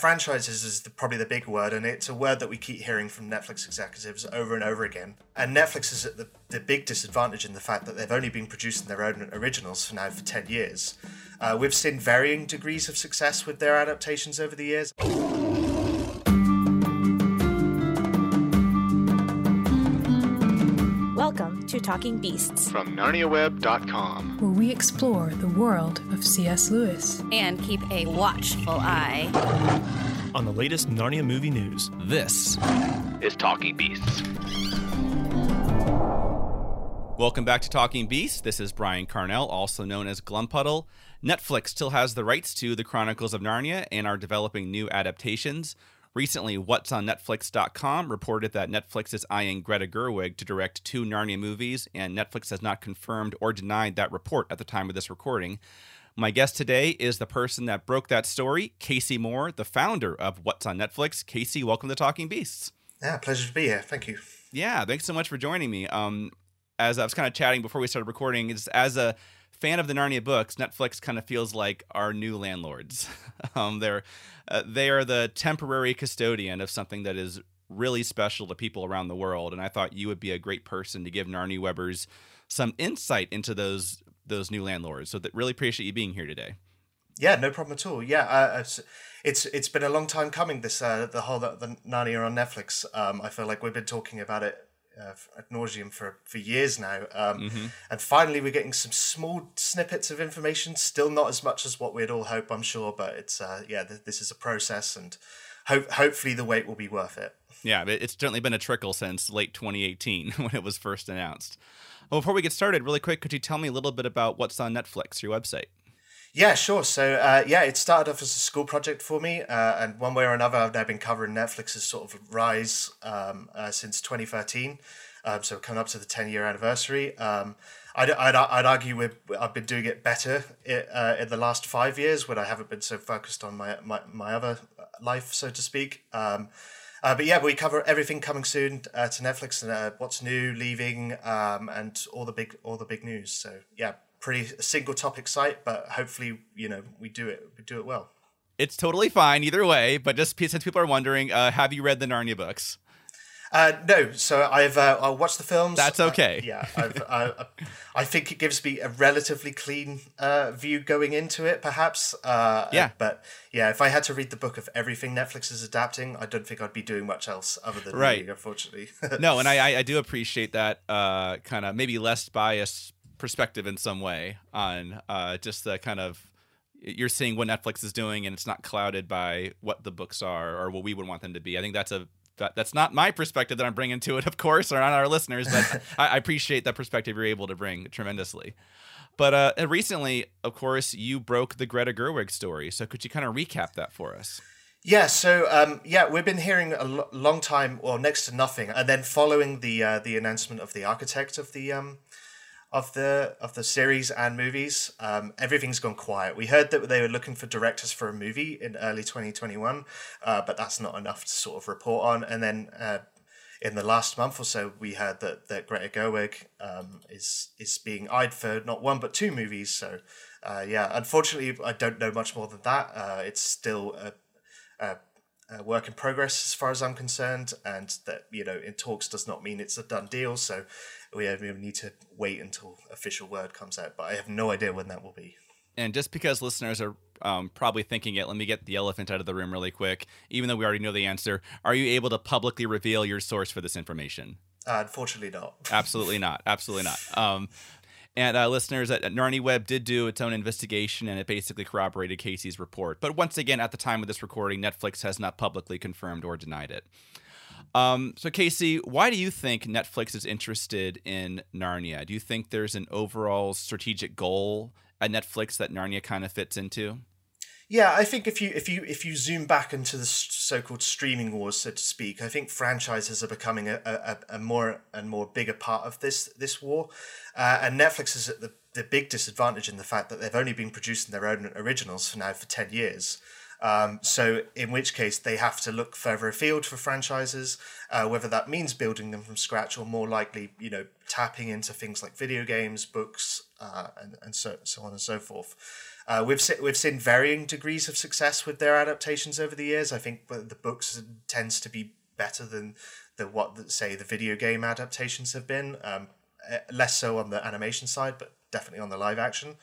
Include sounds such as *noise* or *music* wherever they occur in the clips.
Franchises is the, probably the big word, and it's a word that we keep hearing from Netflix executives over and over again. And Netflix is at the, the big disadvantage in the fact that they've only been producing their own originals for now for 10 years. Uh, we've seen varying degrees of success with their adaptations over the years. To Talking Beasts from NarniaWeb.com, where we explore the world of C.S. Lewis and keep a watchful eye on the latest Narnia movie news. This is Talking Beasts. Welcome back to Talking Beasts. This is Brian Carnell, also known as Glumpuddle. Netflix still has the rights to the Chronicles of Narnia and are developing new adaptations. Recently, What's on Netflix.com reported that Netflix is eyeing Greta Gerwig to direct two Narnia movies, and Netflix has not confirmed or denied that report at the time of this recording. My guest today is the person that broke that story, Kasey Moore, the founder of What's on Netflix. Casey, welcome to Talking Beasts. Yeah, pleasure to be here. Thank you. Yeah, thanks so much for joining me. Um, as I was kind of chatting before we started recording, is as a fan of the Narnia books, Netflix kind of feels like our new landlords. *laughs* um, they're uh, they are the temporary custodian of something that is really special to people around the world, and I thought you would be a great person to give Narnia Webbers some insight into those those new landlords. So that really appreciate you being here today. Yeah, no problem at all. Yeah, uh, it's, it's been a long time coming. This uh, the whole the, the Narnia on Netflix. Um, I feel like we've been talking about it uh, ad nauseum for for years now. Um, mm-hmm. And finally, we're getting some small snippets of information. Still not as much as what we'd all hope, I'm sure, but it's uh, yeah, th- this is a process, and hope hopefully the wait will be worth it. Yeah, it's certainly been a trickle since late 2018 *laughs* when it was first announced. Well, before we get started, really quick, could you tell me a little bit about what's on Netflix, your website? Yeah, sure. So, uh, yeah, it started off as a school project for me, uh, and one way or another, I've now been covering Netflix's sort of rise um, uh, since 2013. Um, so, coming up to the 10 year anniversary. Um, I'd, I'd, I'd argue we I've been doing it better in, uh, in the last five years when I haven't been so focused on my, my, my other life, so to speak. Um, uh, but yeah, we cover everything coming soon uh, to Netflix and uh, what's new, leaving, um, and all the big all the big news. So yeah, pretty single topic site, but hopefully, you know, we do it we do it well. It's totally fine either way, but just since people are wondering, uh, have you read the Narnia books? Uh, no, so I've uh, I watched the films. That's okay. Uh, yeah, I've, I, I think it gives me a relatively clean uh, view going into it, perhaps. Uh, yeah, but yeah, if I had to read the book of everything Netflix is adapting, I don't think I'd be doing much else other than right. reading, unfortunately. *laughs* no, and I I do appreciate that uh, kind of maybe less biased perspective in some way on uh, just the kind of you're seeing what Netflix is doing and it's not clouded by what the books are or what we would want them to be. I think that's a that, that's not my perspective that I'm bringing to it, of course, or on our listeners, but *laughs* I, I, appreciate that perspective you're able to bring tremendously. But uh, recently, of course, you broke the Greta Gerwig story. So could you kind of recap that for us? Yeah, so um, yeah, we've been hearing a lo- long time, or next to nothing, and then following the uh, the announcement of the architect of the um, of the of the series and movies, um, everything's gone quiet. We heard that they were looking for directors for a movie in early 2021, uh, but that's not enough to sort of report on. And then uh, in the last month or so, we heard that that Greta Gerwig um, is is being eyed for not one but two movies. So uh, yeah, unfortunately, I don't know much more than that. Uh, it's still a, a uh, work in progress as far as I'm concerned, and that you know in talks does not mean it's a done deal. So we, we need to wait until official word comes out, but I have no idea when that will be. And just because listeners are um, probably thinking it, let me get the elephant out of the room really quick. Even though we already know the answer, are you able to publicly reveal your source for this information? Uh, unfortunately, not. Absolutely not. Absolutely not. *laughs* Um, and uh, listeners at, at Narnia Web did do its own investigation and it basically corroborated Kasey's report. But once again, at the time of this recording, Netflix has not publicly confirmed or denied it. Um, so, Casey, why do you think Netflix is interested in Narnia? Do you think there's an overall strategic goal at Netflix that Narnia kind of fits into? Yeah, I think if you if you if you zoom back into the so-called streaming wars, so to speak, I think franchises are becoming a, a, a more and more bigger part of this this war, uh, and Netflix is at the the big disadvantage in the fact that they've only been producing their own originals for now for ten years. Um, so, in which case, they have to look further afield for franchises, uh, whether that means building them from scratch or more likely, you know, tapping into things like video games, books, uh, and, and so, so on and so forth. Uh, we've se- we've seen varying degrees of success with their adaptations over the years. I think the books tends to be better than the what say the video game adaptations have been. Um, eh, less so on the animation side, but definitely on the live action.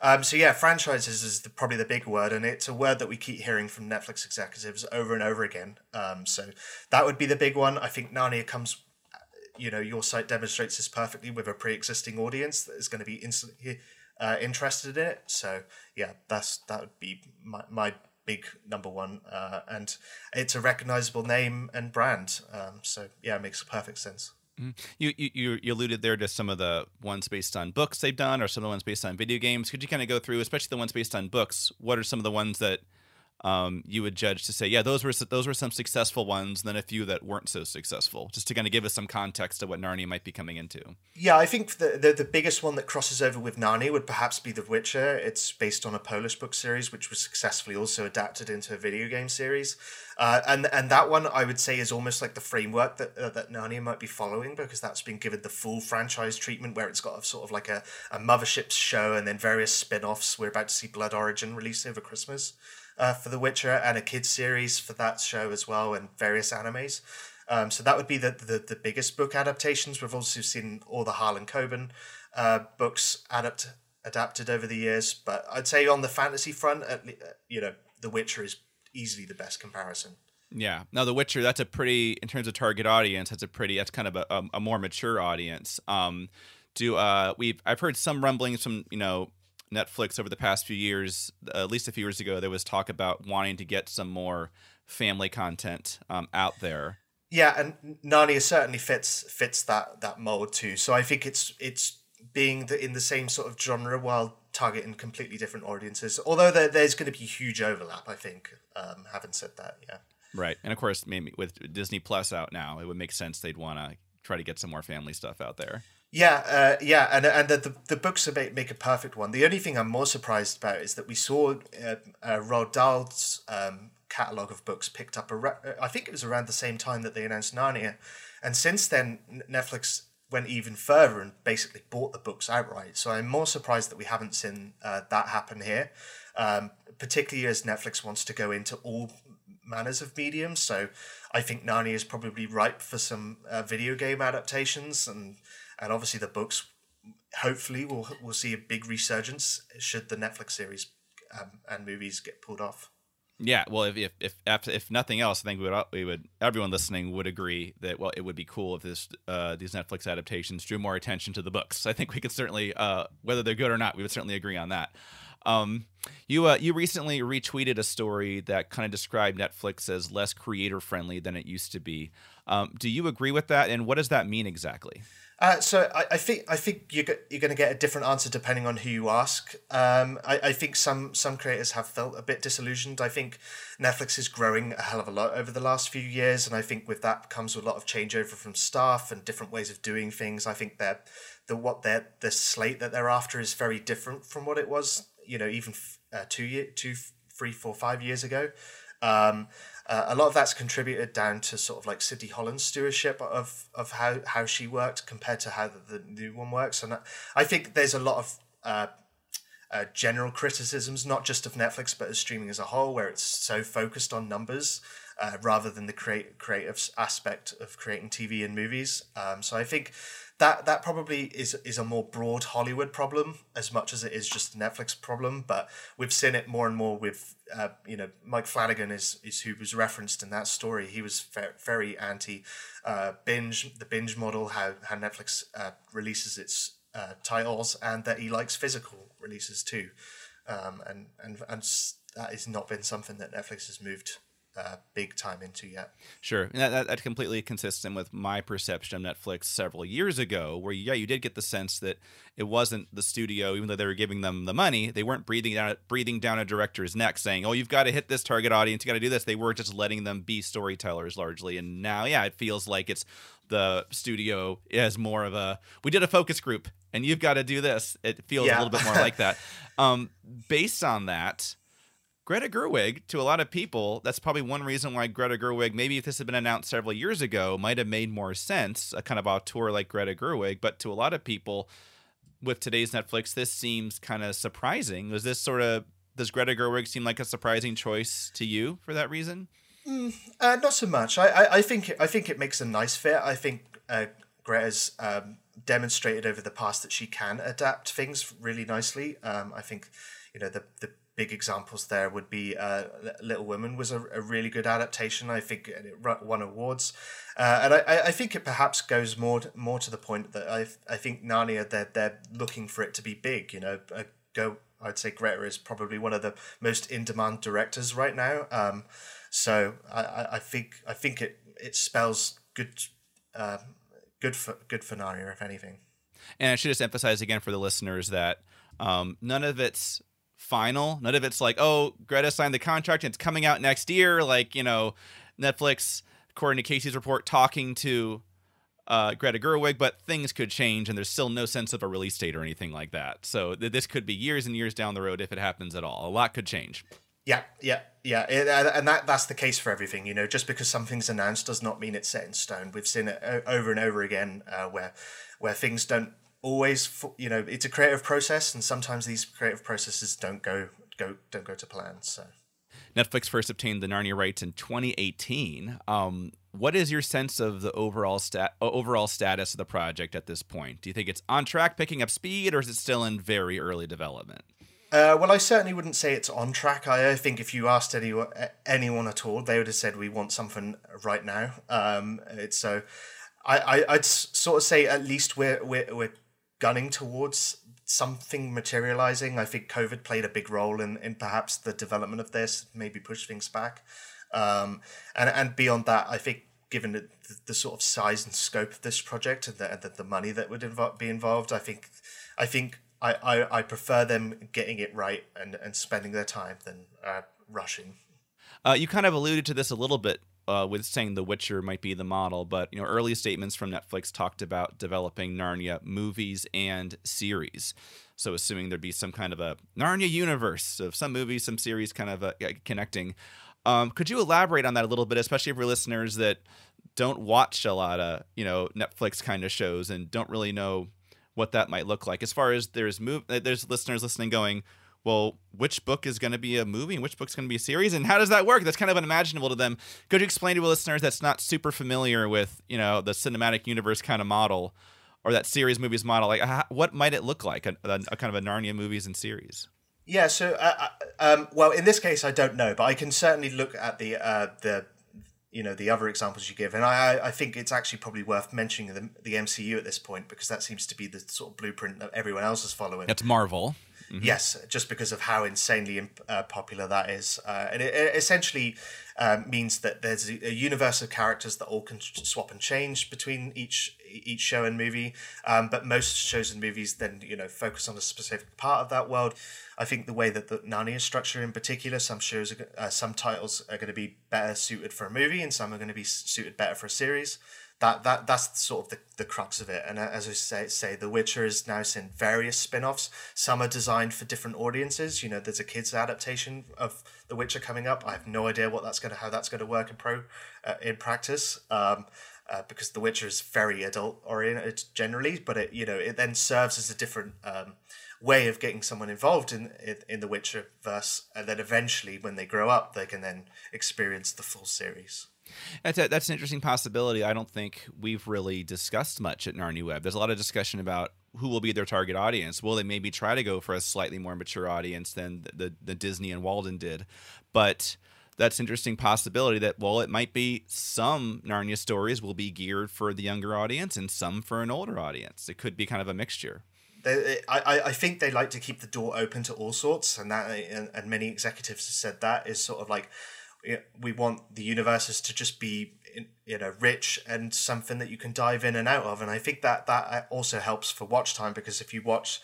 Um, so yeah, franchises is the, probably the big word, and it's a word that we keep hearing from Netflix executives over and over again. Um, so that would be the big one. I think Narnia comes. You know, your site demonstrates this perfectly with a pre-existing audience that is going to be instantly uh, interested in it. So yeah, that's that would be my, my big number one, uh, and it's a recognizable name and brand. Um, so yeah, it makes perfect sense. Mm-hmm. You, you you alluded there to some of the ones based on books they've done, or some of the ones based on video games. Could you kind of go through, especially the ones based on books? What are some of the ones that um, you would judge to say, yeah, those were those were some successful ones, and then a few that weren't so successful, just to kind of give us some context of what Narnia might be coming into. Yeah, I think the, the, the biggest one that crosses over with Narnia would perhaps be The Witcher. It's based on a Polish book series, which was successfully also adapted into a video game series, uh, and and that one I would say is almost like the framework that uh, that Narnia might be following because that's been given the full franchise treatment, where it's got a sort of like a a mothership show and then various spin offs. We're about to see Blood Origin released over Christmas uh, for The Witcher and a kids series for that show as well, and various animes. Um, so that would be the, the the biggest book adaptations. We've also seen all the Harlan Coben uh, books adapt adapted over the years, but I'd say on the fantasy front, at le- you know, The Witcher is easily the best comparison. Yeah. Now, The Witcher, that's a pretty, in terms of target audience, that's a pretty, that's kind of a, a, a more mature audience. Um, do uh, we've I've heard some rumblings from you know Netflix over the past few years, uh, at least a few years ago, there was talk about wanting to get some more family content um, out there. Yeah, and Narnia certainly fits fits that that mold too. So I think it's it's being the, in the same sort of genre while targeting completely different audiences. Although there, there's going to be huge overlap, I think. Um, having said that, yeah. Right, and of course, maybe with Disney Plus out now, it would make sense they'd want to try to get some more family stuff out there. Yeah, uh, yeah, and and the, the, the books make, make a perfect one. The only thing I'm more surprised about is that we saw uh, uh, Roald Dahl's um, catalog of books picked up. Ar- I think it was around the same time that they announced Narnia, and since then Netflix went even further and basically bought the books outright. So I'm more surprised that we haven't seen uh, that happen here, um, particularly as Netflix wants to go into all manners of mediums. So I think Narnia is probably ripe for some uh, video game adaptations and and obviously the books hopefully will will see a big resurgence should the Netflix series um, and movies get pulled off. Yeah, well, if if if if nothing else, I think we would we would everyone listening would agree that well, it would be cool if this uh, these Netflix adaptations drew more attention to the books. I think we could certainly, uh, whether they're good or not, we would certainly agree on that. Um, you uh, you recently retweeted a story that kind of described Netflix as less creator friendly than it used to be. Um, do you agree with that? And what does that mean exactly? Uh, so I, I think I think you're you're going to get a different answer depending on who you ask. Um, I, I think some some creators have felt a bit disillusioned. I think Netflix is growing a hell of a lot over the last few years, and I think with that comes a lot of changeover from staff and different ways of doing things. I think that the what they're the slate that they're after is very different from what it was. You know, even uh, two year two three four five years ago. Um, uh, a lot of that's contributed down to sort of like Cindy Holland's stewardship of of how, how she worked compared to how the, the new one works. And I think there's a lot of uh, uh, general criticisms, not just of Netflix, but of streaming as a whole, where it's so focused on numbers uh, rather than the create, creative aspect of creating TV and movies. Um, so I think that that probably is is a more broad Hollywood problem as much as it is just a Netflix problem. But we've seen it more and more with uh, you know Mike Flanagan is is who was referenced in that story. He was very, very anti uh, binge the binge model how how Netflix uh, releases its uh, titles and that he likes physical releases too. Um, and and and that has not been something that Netflix has moved uh, big time into yet. Sure, that, that, that's completely consistent with my perception of Netflix several years ago, where yeah, you did get the sense that it wasn't the studio, even though they were giving them the money, they weren't breathing down breathing down a director's neck, saying, "Oh, you've got to hit this target audience, you got to do this." They were just letting them be storytellers largely, and now, yeah, it feels like it's the studio is more of a we did a focus group and you've got to do this. It feels yeah. a little bit more like that. *laughs* Um, based on that Greta Gerwig, to a lot of people, that's probably one reason why Greta Gerwig, maybe if this had been announced several years ago, might have made more sense, a kind of auteur like Greta Gerwig. But to a lot of people, with today's Netflix, this seems kind of surprising. Was this sort of does Greta Gerwig seem like a surprising choice to you for that reason? Uh, not so much. I, I, I think I think it makes a nice fit. I think uh, Greta's um, demonstrated over the past that she can adapt things really nicely. Um, I think you know the the big examples there would be uh, Little Women was a, a really good adaptation. I think and it won awards, uh, and I, I I think it perhaps goes more to, more to the point that I I think Narnia they're they're looking for it to be big. You know, uh, go. I'd say Greta is probably one of the most in demand directors right now. Um, so I, I, I think I think it it spells good um, good for good Narnia if anything. And I should just emphasize again for the listeners that um, none of it's final. None of it's like, oh, Greta signed the contract and it's coming out next year. Like, you know, Netflix, according to Kasey's report, talking to uh, Greta Gerwig, but things could change and there's still no sense of a release date or anything like that. So th- this could be years and years down the road if it happens at all. A lot could change. Yeah, yeah, yeah, it, uh, and that that's the case for everything. You know, just because something's announced does not mean it's set in stone. We've seen it over and over again uh, where where things don't always. You know, it's a creative process, and sometimes these creative processes don't go go don't go to plan. So. Netflix first obtained the Narnia rights in 2018. Um, what is your sense of the overall stat overall status of the project at this point? Do you think it's on track, picking up speed, or is it still in very early development? Uh, well, I certainly wouldn't say it's on track. I think if you asked anyone, anyone at all, they would have said we want something right now. Um, it's so, I, I I'd sort of say at least we're we're we're gunning towards something materializing. I think COVID played a big role in in perhaps the development of this, maybe push things back. Um, and and beyond that, I think given the, the, sort of size and scope of this project and the the, the money that would be involved, I think I think I, I, I prefer them getting it right and, and spending their time than uh, rushing. Uh, you kind of alluded to this a little bit uh, with saying The Witcher might be the model, but you know, early statements from Netflix talked about developing Narnia movies and series. So, assuming there'd be some kind of a Narnia universe of some movies, some series, kind of uh, connecting. Um, could you elaborate on that a little bit, especially for listeners that don't watch a lot of you know Netflix kind of shows and don't really know what that might look like? As far as there's move, there's listeners listening going, well, which book is going to be a movie and which book's going to be a series, and how does that work? That's kind of unimaginable to them. Could you explain to a listeners that's not super familiar with you know the cinematic universe kind of model or that series movies model? Like, how, what might it look like? A, a, a kind of a Narnia movies and series. Yeah. So, uh, uh, um, well, in this case, I don't know, but I can certainly look at the uh, the you know the other examples you give, and I I think it's actually probably worth mentioning the the MCU at this point because that seems to be the sort of blueprint that everyone else is following. That's Marvel. Yes, just because of how insanely uh, popular that is, uh, and it, it essentially um, means that there's a, a universe of characters that all can swap and change between each each show and movie. Um, but most shows and movies then you know focus on a specific part of that world. I think the way that the Narnia is structured in particular, some shows, are, uh, some titles are going to be better suited for a movie, and some are going to be suited better for a series. That that that's sort of the, the crux of it. And uh, as I say, say, The Witcher is now seen various spin-offs. Some are designed for different audiences. You know, there's a kids adaptation of The Witcher coming up. I have no idea what that's to how that's going to work in pro uh, in practice. Um, uh, because The Witcher is very adult oriented generally, but it you know it then serves as a different um, way of getting someone involved in, in in the Witcher verse, and then eventually when they grow up, they can then experience the full series. That's a, that's an interesting possibility. I don't think we've really discussed much at Narnia Web. There's a lot of discussion about who will be their target audience. Will they maybe try to go for a slightly more mature audience than the, the, the Disney and Walden did? But that's interesting possibility that well, it might be some Narnia stories will be geared for the younger audience and some for an older audience. It could be kind of a mixture. They, I, I- think they like to keep the door open to all sorts, and that and, and many executives have said that is sort of like we want the universes to just be you know rich and something that you can dive in and out of, and I think that that also helps for watch time because if you watch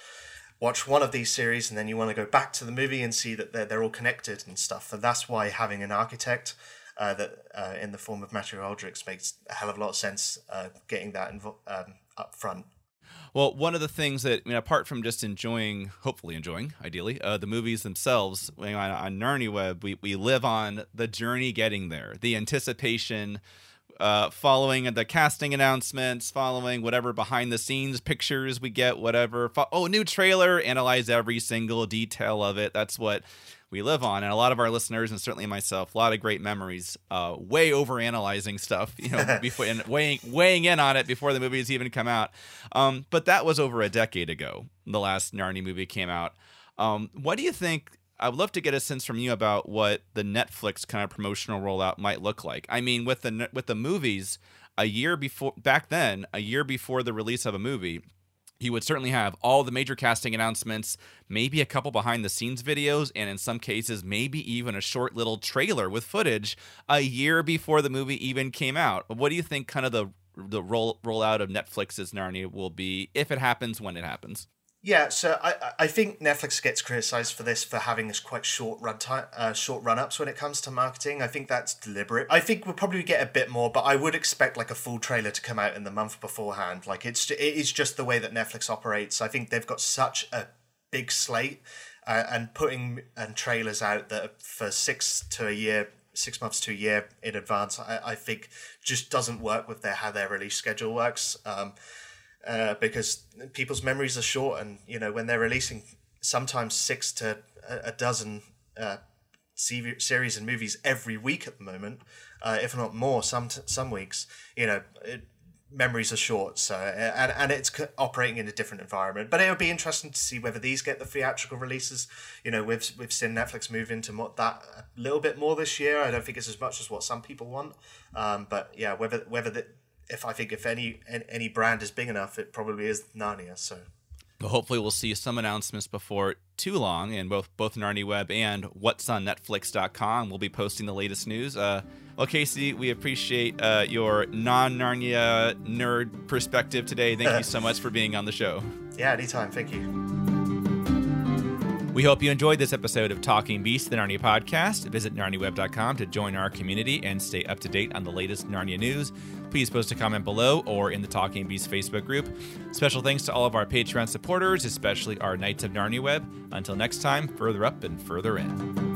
watch one of these series and then you want to go back to the movie and see that they're, they're all connected and stuff, and that's why having an architect. Uh, that uh, in the form of Matthew Aldrich makes a hell of a lot of sense. Uh, getting that invo- um, up front. Well, one of the things that, I mean, apart from just enjoying, hopefully enjoying, ideally, uh, the movies themselves, on, on Narnia Web, we, we live on the journey getting there, the anticipation, uh, following the casting announcements, following whatever behind the scenes pictures we get, whatever. Fo- oh, new trailer, analyze every single detail of it. That's what we live on. And a lot of our listeners, and certainly myself, a lot of great memories, uh, way over analyzing stuff, you know, *laughs* before and weighing weighing in on it before the movies even come out. Um, but that was over a decade ago. The last Narnia movie came out. Um, what do you think? I would love to get a sense from you about what the Netflix kind of promotional rollout might look like. I mean, with the with the movies, a year before back then, a year before the release of a movie, you would certainly have all the major casting announcements, maybe a couple behind the scenes videos, and in some cases, maybe even a short little trailer with footage a year before the movie even came out. What do you think kind of the the roll rollout of Netflix's Narnia will be if it happens when it happens? Yeah, so I I think Netflix gets criticized for this for having this quite short run time, uh, short run ups when it comes to marketing. I think that's deliberate. I think we'll probably get a bit more, but I would expect like a full trailer to come out in the month beforehand. Like it's it is just the way that Netflix operates. I think they've got such a big slate, uh, and putting and trailers out that for six to a year six months to a year in advance, I, I think just doesn't work with their how their release schedule works. Um, uh, because people's memories are short, and you know when they're releasing sometimes six to a, dozen uh, series and movies every week at the moment, uh, if not more. Some some weeks, you know. It, memories are short so and and it's operating in a different environment but it would be interesting to see whether these get the theatrical releases you know we've we've seen netflix move into that a little bit more this year i don't think it's as much as what some people want um, but yeah whether whether the, if I think if any any brand is big enough, it probably is Narnia. So. Hopefully, we'll see some announcements before too long, and both both Narnia Web and What's on Netflix.com will be posting the latest news. Uh, well, Kasey, we appreciate uh, your non Narnia nerd perspective today. Thank you so *laughs* much for being on the show. Yeah, anytime. Thank you. We hope you enjoyed this episode of Talking Beasts, the Narnia podcast. Visit narniaweb.com to join our community and stay up to date on the latest Narnia news. Please post a comment below or in the Talking Beasts Facebook group. Special thanks to all of our Patreon supporters, especially our Knights of Narnia Web. Until next time, further up and further in.